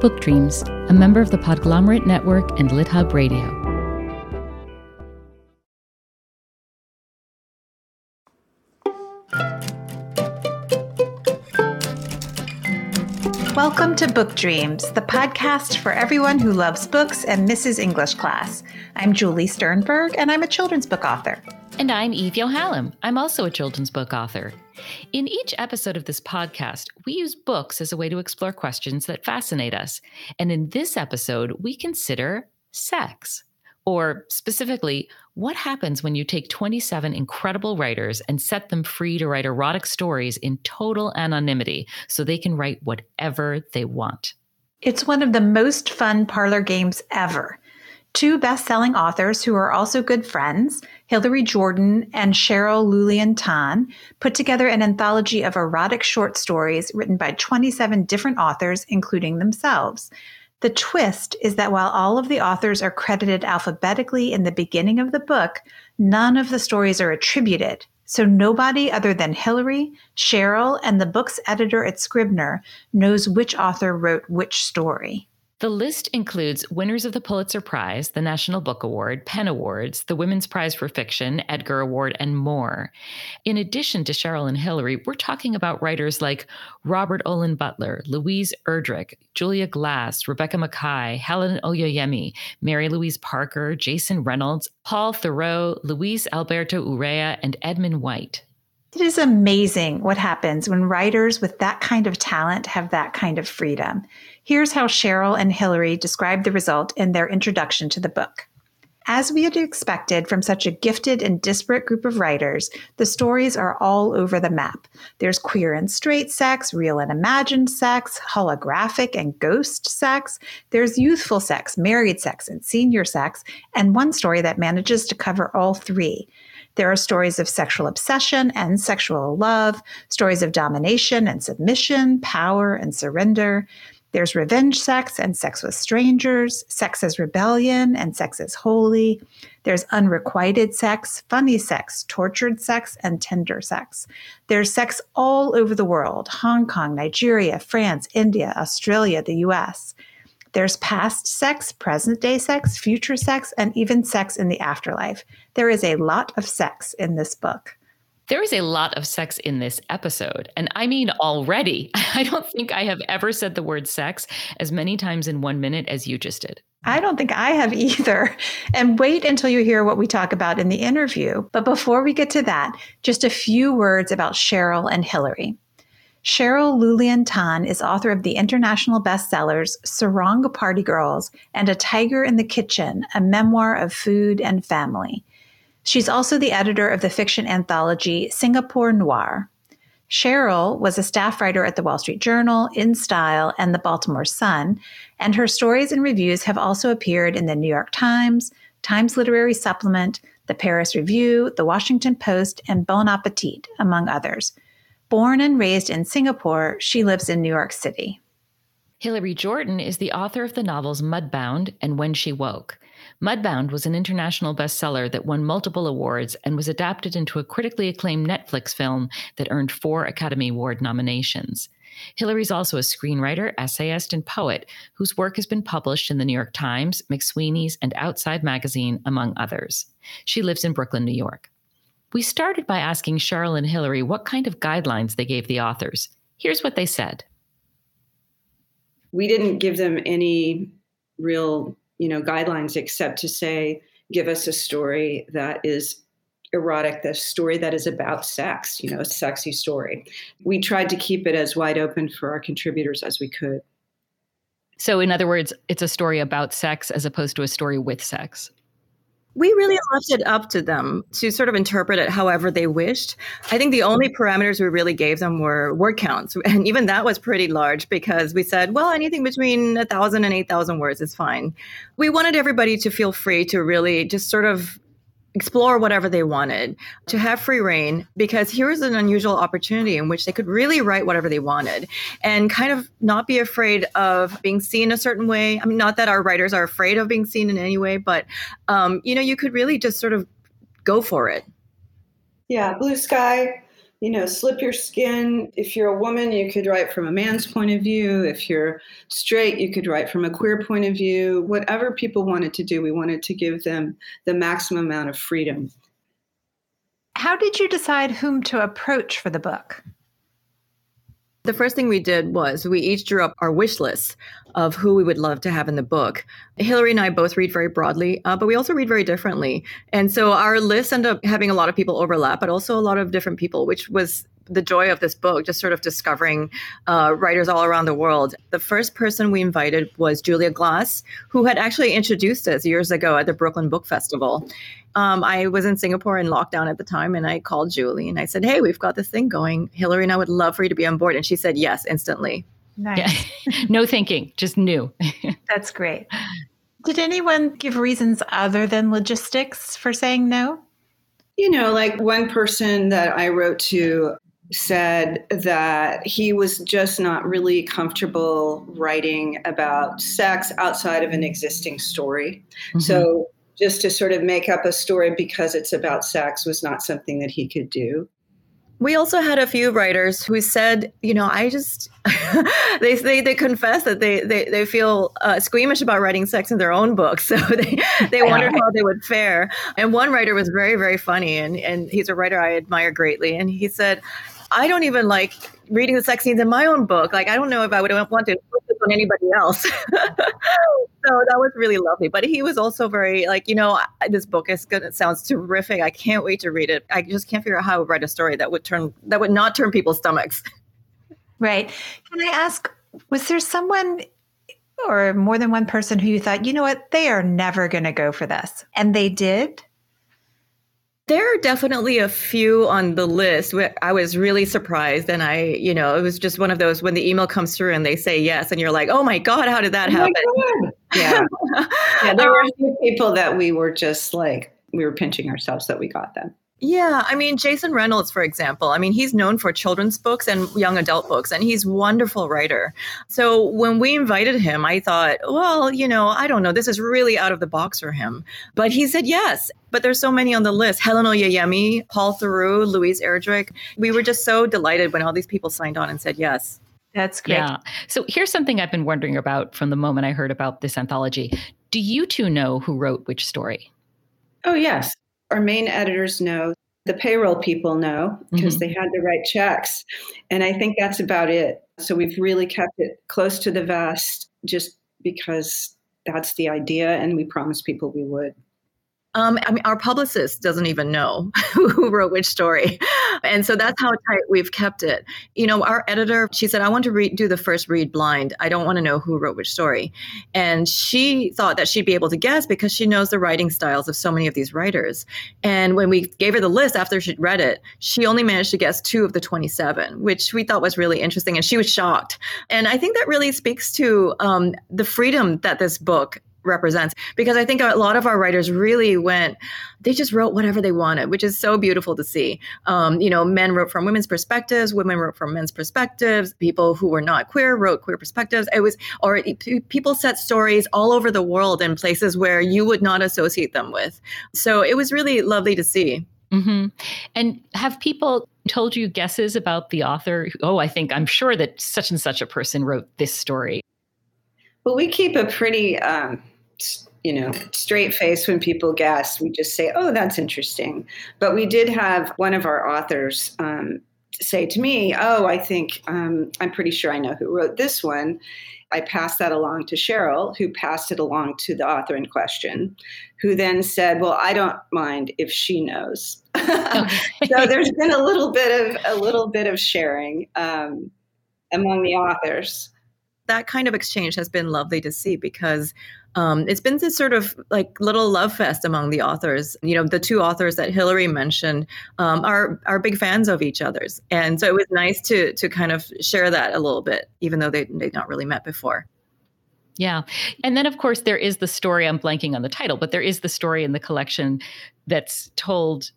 Book Dreams, a member of the Podglomerate Network and LitHub Radio. Welcome to Book Dreams, the podcast for everyone who loves books and misses English class. I'm Julie Sternberg, and I'm a children's book author. And I'm Eve Yohalem. I'm also a children's book author. In each episode of this podcast, we use books as a way to explore questions that fascinate us. And in this episode, we consider sex. Or specifically, what happens when you take 27 incredible writers and set them free to write erotic stories in total anonymity so they can write whatever they want? It's one of the most fun parlor games ever. Two best selling authors who are also good friends, Hilary Jordan and Cheryl Lu-Lien Tan, put together an anthology of erotic short stories written by 27 different authors, including themselves. The twist is that while all of the authors are credited alphabetically in the beginning of the book, none of the stories are attributed. So nobody other than Hilary, Cheryl, and the book's editor at Scribner knows which author wrote which story. The list includes winners of the Pulitzer Prize, the National Book Award, PEN Awards, the Women's Prize for Fiction, Edgar Award, and more. In addition to Cheryl and Hilary, we're talking about writers like Robert Olen Butler, Louise Erdrich, Julia Glass, Rebecca Makkai, Helen Oyeyemi, Mary Louise Parker, Jason Reynolds, Paul Theroux, Luis Alberto Urrea, and Edmund White. It is amazing what happens when writers with that kind of talent have that kind of freedom. Here's how Cheryl and Hilary describe the result in their introduction to the book. As we had expected from such a gifted and disparate group of writers, the stories are all over the map. There's queer and straight sex, real and imagined sex, holographic and ghost sex. There's youthful sex, married sex, and senior sex, and one story that manages to cover all three. There are stories of sexual obsession and sexual love, stories of domination and submission, power and surrender. There's revenge sex and sex with strangers, sex as rebellion and sex as holy. There's unrequited sex, funny sex, tortured sex, and tender sex. There's sex all over the world Hong Kong, Nigeria, France, India, Australia, the US. There's past sex, present day sex, future sex, and even sex in the afterlife. There is a lot of sex in this book. There is a lot of sex in this episode. And I mean, already. I don't think I have ever said the word sex as many times in one minute as you just did. I don't think I have either. And wait until you hear what we talk about in the interview. But before we get to that, just a few words about Cheryl and Hilary. Cheryl Lu-Lien Tan is author of the international bestsellers Sarong Party Girls and A Tiger in the Kitchen, a memoir of food and family. She's also the editor of the fiction anthology Singapore Noir. Cheryl was a staff writer at the Wall Street Journal, In Style, and the Baltimore Sun, and her stories and reviews have also appeared in the New York Times, Times Literary Supplement, the Paris Review, the Washington Post, and Bon Appetit, among others. Born and raised in Singapore, she lives in New York City. Hilary Jordan is the author of the novels Mudbound and When She Woke. Mudbound was an international bestseller that won multiple awards and was adapted into a critically acclaimed Netflix film that earned four Academy Award nominations. Hilary's also a screenwriter, essayist, and poet whose work has been published in the New York Times, McSweeney's, and Outside Magazine, among others. She lives in Brooklyn, New York. We started by asking Cheryl and Hilary what kind of guidelines they gave the authors. Here's what they said. We didn't give them any real, you know, guidelines except to say, give us a story that is erotic, the story that is about sex, you know, a sexy story. We tried to keep it as wide open for our contributors as we could. So, in other words, it's a story about sex as opposed to a story with sex. We really left it up to them to sort of interpret it however they wished. I think the only parameters we really gave them were word counts. And even that was pretty large because we said, well, anything between 1,000 and 8,000 words is fine. We wanted everybody to feel free to really just sort of explore whatever they wanted, to have free reign, because here's an unusual opportunity in which they could really write whatever they wanted and kind of not be afraid of being seen a certain way. I mean, not that our writers are afraid of being seen in any way, but, um, you know, you could really just sort of go for it. Yeah, blue sky, you know, slip your skin. If you're a woman, you could write from a man's point of view. If you're straight, you could write from a queer point of view. Whatever people wanted to do, we wanted to give them the maximum amount of freedom. How did you decide whom to approach for the book? The first thing we did was we each drew up our wish list of who we would love to have in the book. Hilary and I both read very broadly, uh, but we also read very differently. And so our lists end up having a lot of people overlap, but also a lot of different people, which was the joy of this book, just sort of discovering uh, writers all around the world. The first person we invited was Julia Glass, who had actually introduced us years ago at the Brooklyn Book Festival. Um, I was in Singapore in lockdown at the time, and I called Julie and I said, Hey, we've got this thing going. Hilary and I would love for you to be on board. And she said yes instantly. Nice. Yeah. no thinking, just new. That's great. Did anyone give reasons other than logistics for saying no? You know, like one person that I wrote to said that he was just not really comfortable writing about sex outside of an existing story. Mm-hmm. So just to sort of make up a story because it's about sex was not something that he could do. We also had a few writers who said, you know, I just they, they they confess that they they, they feel uh, squeamish about writing sex in their own books, so they they wondered how they would fare. And one writer was very very funny, and and he's a writer I admire greatly, and he said, I don't even like reading the sex scenes in my own book. Like, I don't know if I would want to put this on anybody else. so that was really lovely. But he was also very like, you know, this book is good. It sounds terrific. I can't wait to read it. I just can't figure out how to write a story that would turn that would not turn people's stomachs. Right. Can I ask? Was there someone or more than one person who you thought, you know what, they are never going to go for this, and they did? There are definitely a few on the list where I was really surprised. And I, you know, it was just one of those when the email comes through and they say yes, and you're like, oh my God, how did that oh happen? Yeah. yeah. There um, were a few people that we were just like, we were pinching ourselves that we got them. Yeah, I mean Jason Reynolds, for example. I mean he's known for children's books and young adult books, and he's wonderful writer. So when we invited him, I thought, well, you know, I don't know, this is really out of the box for him. But he said yes. But there's so many on the list: Helen Oyeyemi, Paul Theroux, Louise Erdrich. We were just so delighted when all these people signed on and said yes. That's great. Yeah. So here's something I've been wondering about from the moment I heard about this anthology. Do you two know who wrote which story? Oh yes our main editors know, the payroll people know because mm-hmm. they had to write checks. And I think that's about it. So we've really kept it close to the vest just because that's the idea and we promised people we would. Um, I mean, our publicist doesn't even know who wrote which story. And so that's how tight we've kept it. You know, our editor, she said, I want to read, do the first read blind. I don't want to know who wrote which story. And she thought that she'd be able to guess because she knows the writing styles of so many of these writers. And when we gave her the list after she'd read it, she only managed to guess two of the 27, which we thought was really interesting. And she was shocked. And I think that really speaks to um, the freedom that this book represents. Because i think a lot of our writers really went they just wrote whatever they wanted which is so beautiful to see. Um, you know men wrote from women's perspectives women wrote from men's perspectives people who were not queer wrote queer perspectives. It was or people set stories all over the world in places where you would not associate them with. So it was really lovely to see. Mm-hmm. and have people told you guesses about the author? Oh i think i'm sure that such and such a person wrote this story. Well, we keep a pretty, um, you know, straight face when people guess. We just say, "Oh, that's interesting." But we did have one of our authors um, say to me, "Oh, I think um, I'm pretty sure I know who wrote this one." I passed that along to Cheryl, who passed it along to the author in question, who then said, "Well, I don't mind if she knows." so there's been a little bit of a little bit of sharing um, among the authors that kind of exchange has been lovely to see because um, it's been this sort of like little love fest among the authors. You know, the two authors that Hillary mentioned um, are are big fans of each other's, and so it was nice to to kind of share that a little bit, even though they they'd not really met before. Yeah. And then, of course, there is the story. I'm blanking on the title, but there is the story in the collection that's told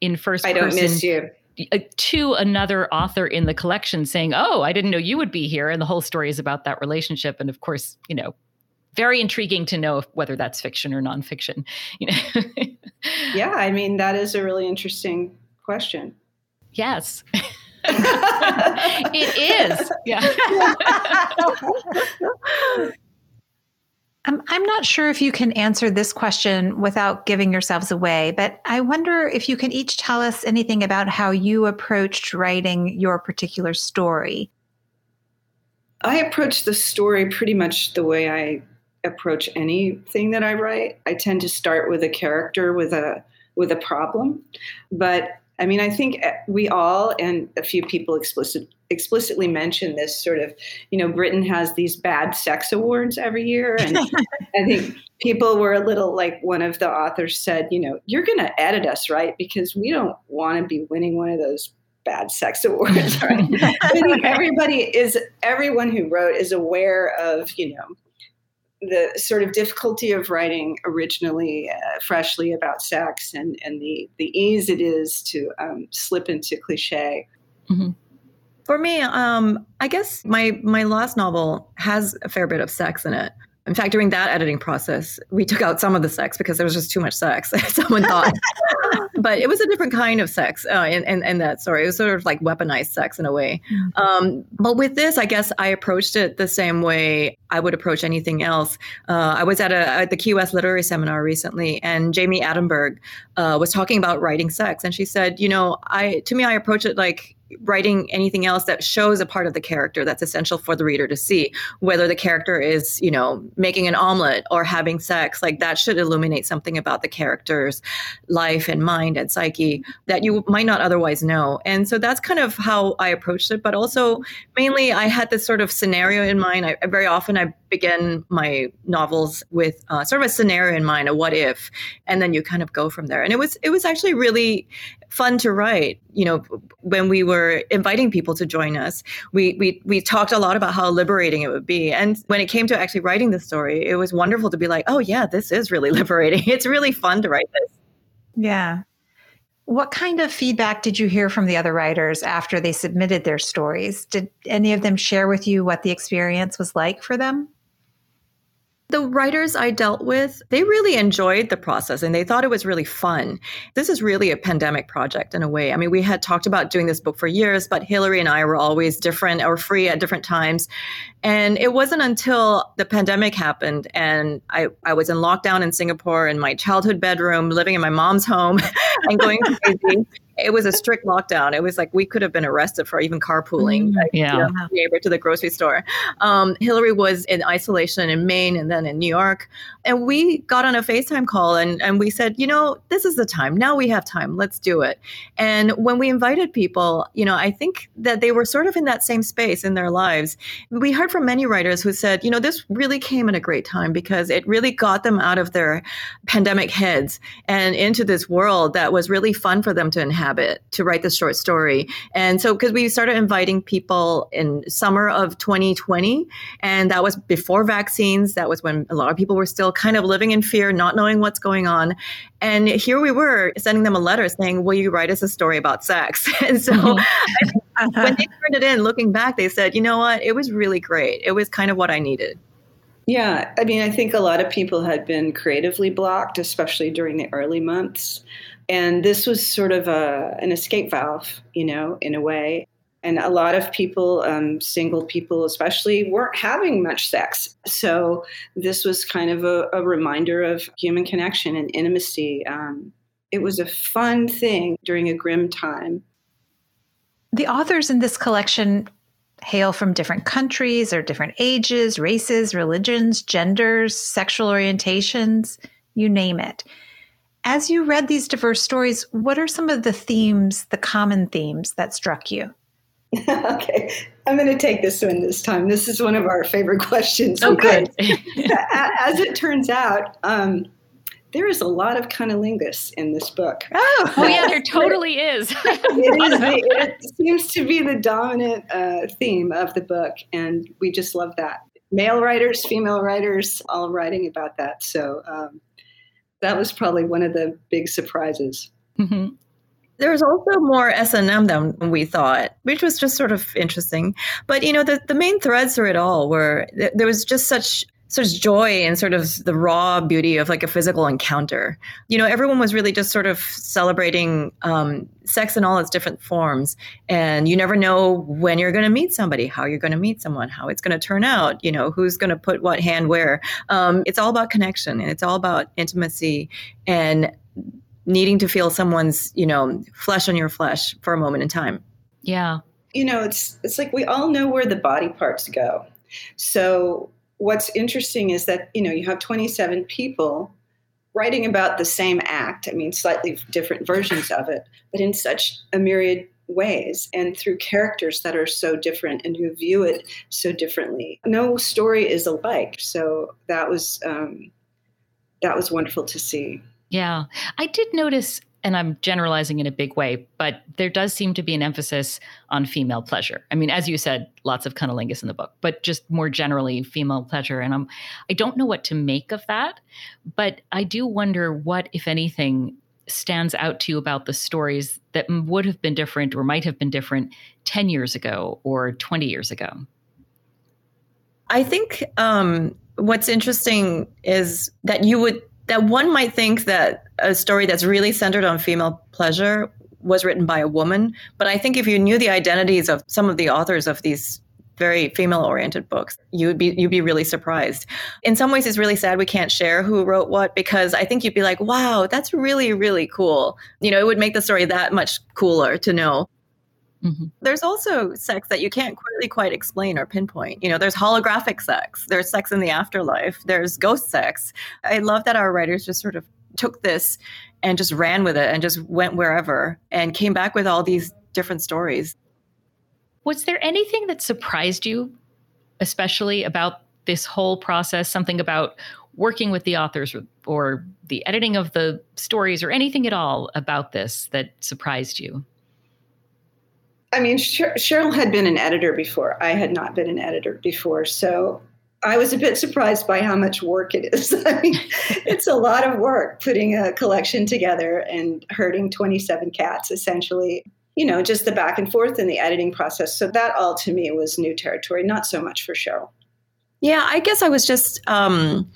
in first I person. I don't miss you. Uh, to another author in the collection saying, "Oh, I didn't know you would be here," and the whole story is about that relationship. And of course, you know, very intriguing to know if, whether that's fiction or nonfiction. You know. yeah, I mean that is a really interesting question. Yes. it is. Yeah. I'm, I'm not sure if you can answer this question without giving yourselves away, but I wonder if you can each tell us anything about how you approached writing your particular story. I approach the story pretty much the way I approach anything that I write. I tend to start with a character with a with a problem, but I mean, I think eh, we all and a few people explicit, explicitly mention this sort of, you know, Britain has these bad sex awards every year, and I think people were a little like one of the authors said, you know, you're going to edit us, right? Because we don't want to be winning one of those bad sex awards, right? I think everybody is everyone who wrote is aware of you know the sort of difficulty of writing originally uh, freshly about sex and and the the ease it is to um, slip into cliche. Mm-hmm. For me, um, I guess my my last novel has a fair bit of sex in it. In fact, during that editing process, we took out some of the sex because there was just too much sex. Someone thought, but it was a different kind of sex uh, in, in, in, that story. It was sort of like weaponized sex in a way. Mm-hmm. Um, but with this, I guess I approached it the same way I would approach anything else. Uh, I was at, a, at the Key West Literary Seminar recently, and Jami Attenberg uh, was talking about writing sex, and she said, "You know, I to me, I approach it like writing anything else that shows a part of the character that's essential for the reader to see whether the character is you know making an omelet or having sex like that should illuminate something about the character's life and mind and psyche that you might not otherwise know. And so that's kind of how i approached it. But also mainly i had this sort of scenario in mind. I, very often i begin my novels with uh, sort of a scenario in mind a what if and then you kind of go from there. And it was it was actually really fun to write. You know, when we were inviting people to join us, we we we talked a lot about how liberating it would be. And when it came to actually writing the story, it was wonderful to be like, oh yeah, this is really liberating. It's really fun to write this. Yeah. What kind of feedback did you hear from the other writers after they submitted their stories? Did any of them share with you what the experience was like for them? The writers I dealt with, they really enjoyed the process and they thought it was really fun. This is really a pandemic project in a way. I mean, we had talked about doing this book for years, but Hilary and I were always different or free at different times. And it wasn't until the pandemic happened and I, I was in lockdown in Singapore in my childhood bedroom, living in my mom's home and going crazy it was a strict lockdown. It was like we could have been arrested for even carpooling. Mm, like, yeah, you know, neighbor to the grocery store. Um, Hilary was in isolation in Maine and then in New York, and we got on a FaceTime call and and we said, you know, this is the time. Now we have time. Let's do it. And when we invited people, you know, I think that they were sort of in that same space in their lives. We heard from many writers who said, you know, this really came at a great time because it really got them out of their pandemic heads and into this world that was really fun for them to inhabit to write this short story. And so, because we started inviting people in summer of 2020, and that was before vaccines. That was when a lot of people were still kind of living in fear, not knowing what's going on. And here we were sending them a letter saying, Will you write us a story about sex? and so, mm-hmm. when they turned it in, looking back, they said, You know what? It was really great. It was kind of what I needed. Yeah, I mean, I think a lot of people had been creatively blocked, especially during the early months. And this was sort of a, an escape valve, you know, in a way. And a lot of people, um, single people especially, weren't having much sex. So this was kind of a, a reminder of human connection and intimacy. Um, it was a fun thing during a grim time. The authors in this collection hail from different countries or different ages, races, religions, genders, sexual orientations, you name it. As you read these diverse stories, what are some of the themes, the common themes that struck you? okay, I'm going to take this one this time. This is one of our favorite questions. Oh, good. As it turns out, um, there is a lot of cunnilingus in this book. Oh, oh yeah, there totally is. it, is the, it seems to be the dominant uh, theme of the book, and we just love that. Male writers, female writers, all writing about that. So um, that was probably one of the big surprises. Mm-hmm. There's also more S and M than we thought, which was just sort of interesting. But you know, the, the main threads through it all were there was just such such joy and sort of the raw beauty of like a physical encounter. You know, everyone was really just sort of celebrating um, sex in all its different forms. And you never know when you're going to meet somebody, how you're going to meet someone, how it's going to turn out, you know, who's going to put what hand where. Um, it's all about connection and it's all about intimacy and needing to feel someone's, you know, flesh on your flesh for a moment in time. Yeah. You know, it's it's like we all know where the body parts go. So what's interesting is that you know you have 27 people writing about the same act i mean slightly different versions of it but in such a myriad ways and through characters that are so different and who view it so differently no story is alike so that was um, that was wonderful to see yeah i did notice and I'm generalizing in a big way, but there does seem to be an emphasis on female pleasure. I mean, as you said, lots of cunnilingus in the book, but just more generally, female pleasure. And I'm, I don't know what to make of that, but I do wonder what, if anything, stands out to you about the stories that would have been different or might have been different 10 years ago or 20 years ago. I think um, what's interesting is that you would that one might think that a story that's really centered on female pleasure was written by a woman. But I think if you knew the identities of some of the authors of these very female oriented books you would be you'd be really surprised in some ways it's really sad we can't share who wrote what because i think you'd be like wow that's really really cool you know it would make the story that much cooler to know Mm-hmm. There's also sex that you can't really quite explain or pinpoint. You know, there's holographic sex, there's sex in the afterlife, there's ghost sex. I love that our writers just sort of took this and just ran with it and just went wherever and came back with all these different stories. Was there anything that surprised you, especially about this whole process? Something about working with the authors or, or the editing of the stories or anything at all about this that surprised you? I mean, Cheryl had been an editor before. I had not been an editor before. So I was a bit surprised by how much work it is. I mean, it's a lot of work putting a collection together and herding 27 cats, essentially. You know, just the back and forth in the editing process. So that all to me was new territory, not so much for Cheryl. Yeah, I guess I was just um,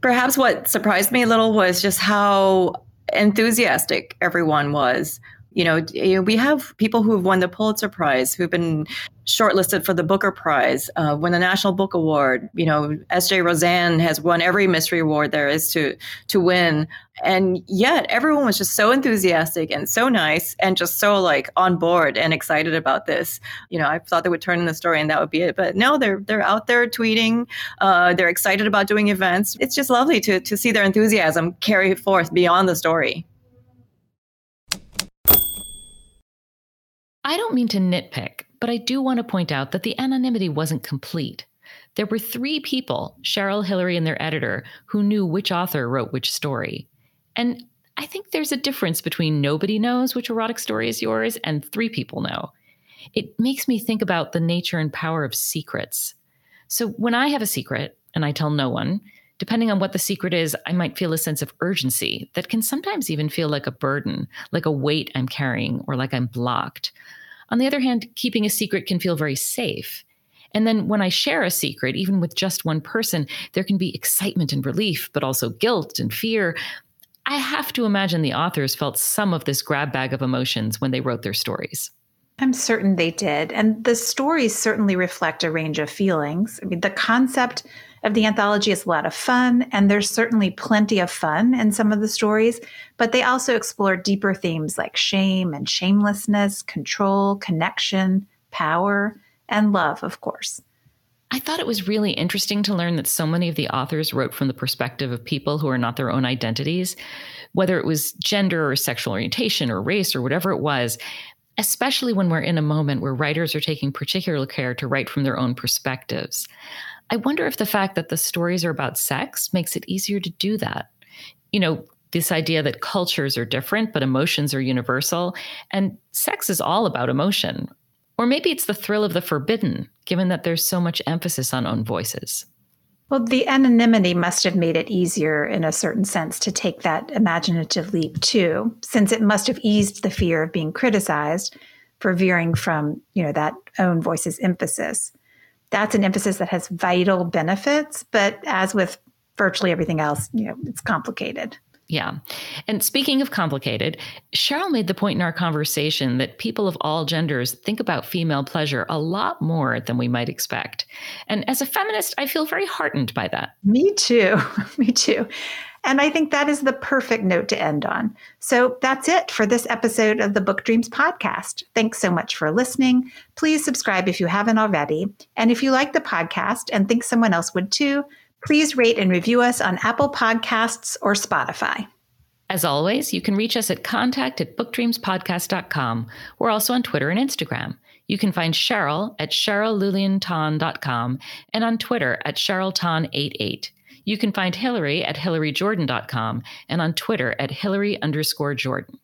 perhaps what surprised me a little was just how enthusiastic everyone was you know, we have people who have won the Pulitzer Prize, who've been shortlisted for the Booker Prize, uh, won the National Book Award. You know, S.J. Rozan has won every mystery award there is to to win, and yet everyone was just so enthusiastic and so nice and just so like on board and excited about this. You know, I thought they would turn in the story and that would be it, but no, they're they're out there tweeting. Uh, they're excited about doing events. It's just lovely to to see their enthusiasm carry forth beyond the story. I don't mean to nitpick, but I do want to point out that the anonymity wasn't complete. There were three people, Cheryl, Hilary, and their editor, who knew which author wrote which story. And I think there's a difference between nobody knows which erotic story is yours and three people know. It makes me think about the nature and power of secrets. So when I have a secret and I tell no one, depending on what the secret is, I might feel a sense of urgency that can sometimes even feel like a burden, like a weight I'm carrying, or like I'm blocked. On the other hand, keeping a secret can feel very safe. And then when I share a secret, even with just one person, there can be excitement and relief, but also guilt and fear. I have to imagine the authors felt some of this grab bag of emotions when they wrote their stories. I'm certain they did. And the stories certainly reflect a range of feelings. I mean, the concept of the anthology is a lot of fun, and there's certainly plenty of fun in some of the stories, but they also explore deeper themes like shame and shamelessness, control, connection, power, and love, of course. I thought it was really interesting to learn that so many of the authors wrote from the perspective of people who are not their own identities, whether it was gender or sexual orientation or race or whatever it was, especially when we're in a moment where writers are taking particular care to write from their own perspectives. I wonder if the fact that the stories are about sex makes it easier to do that. You know, this idea that cultures are different, but emotions are universal, and sex is all about emotion. Or maybe it's the thrill of the forbidden, given that there's so much emphasis on own voices. Well, the anonymity must have made it easier in a certain sense to take that imaginative leap too, since it must have eased the fear of being criticized for veering from, you know, that own voice's emphasis. That's an emphasis that has vital benefits, but as with virtually everything else, you know, it's complicated. Yeah. And speaking of complicated, Cheryl made the point in our conversation that people of all genders think about female pleasure a lot more than we might expect. And as a feminist, I feel very heartened by that. Me too. Me too. And I think that is the perfect note to end on. So that's it for this episode of the Book Dreams podcast. Thanks so much for listening. Please subscribe if you haven't already. And if you like the podcast and think someone else would too, Please rate and review us on Apple Podcasts or Spotify. As always, you can reach us at contact at bookdreamspodcast.com. We're also on Twitter and Instagram. You can find Cheryl at CherylLuLienTan.com and on Twitter at CherylTan88. You can find Hilary at HilaryJordan.com and on Twitter at Hilary underscore Jordan.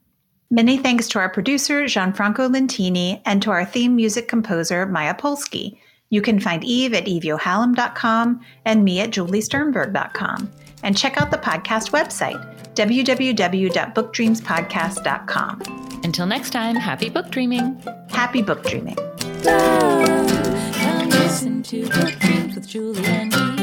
Many thanks to our producer, Gianfranco Lentini, and to our theme music composer, Maya Polsky. You can find Eve at eveyohalem.com and me at juliesternberg.com. And check out the podcast website, www.bookdreamspodcast.com. Until next time, happy book dreaming. Happy book dreaming. Come listen to Book Dreams with Julie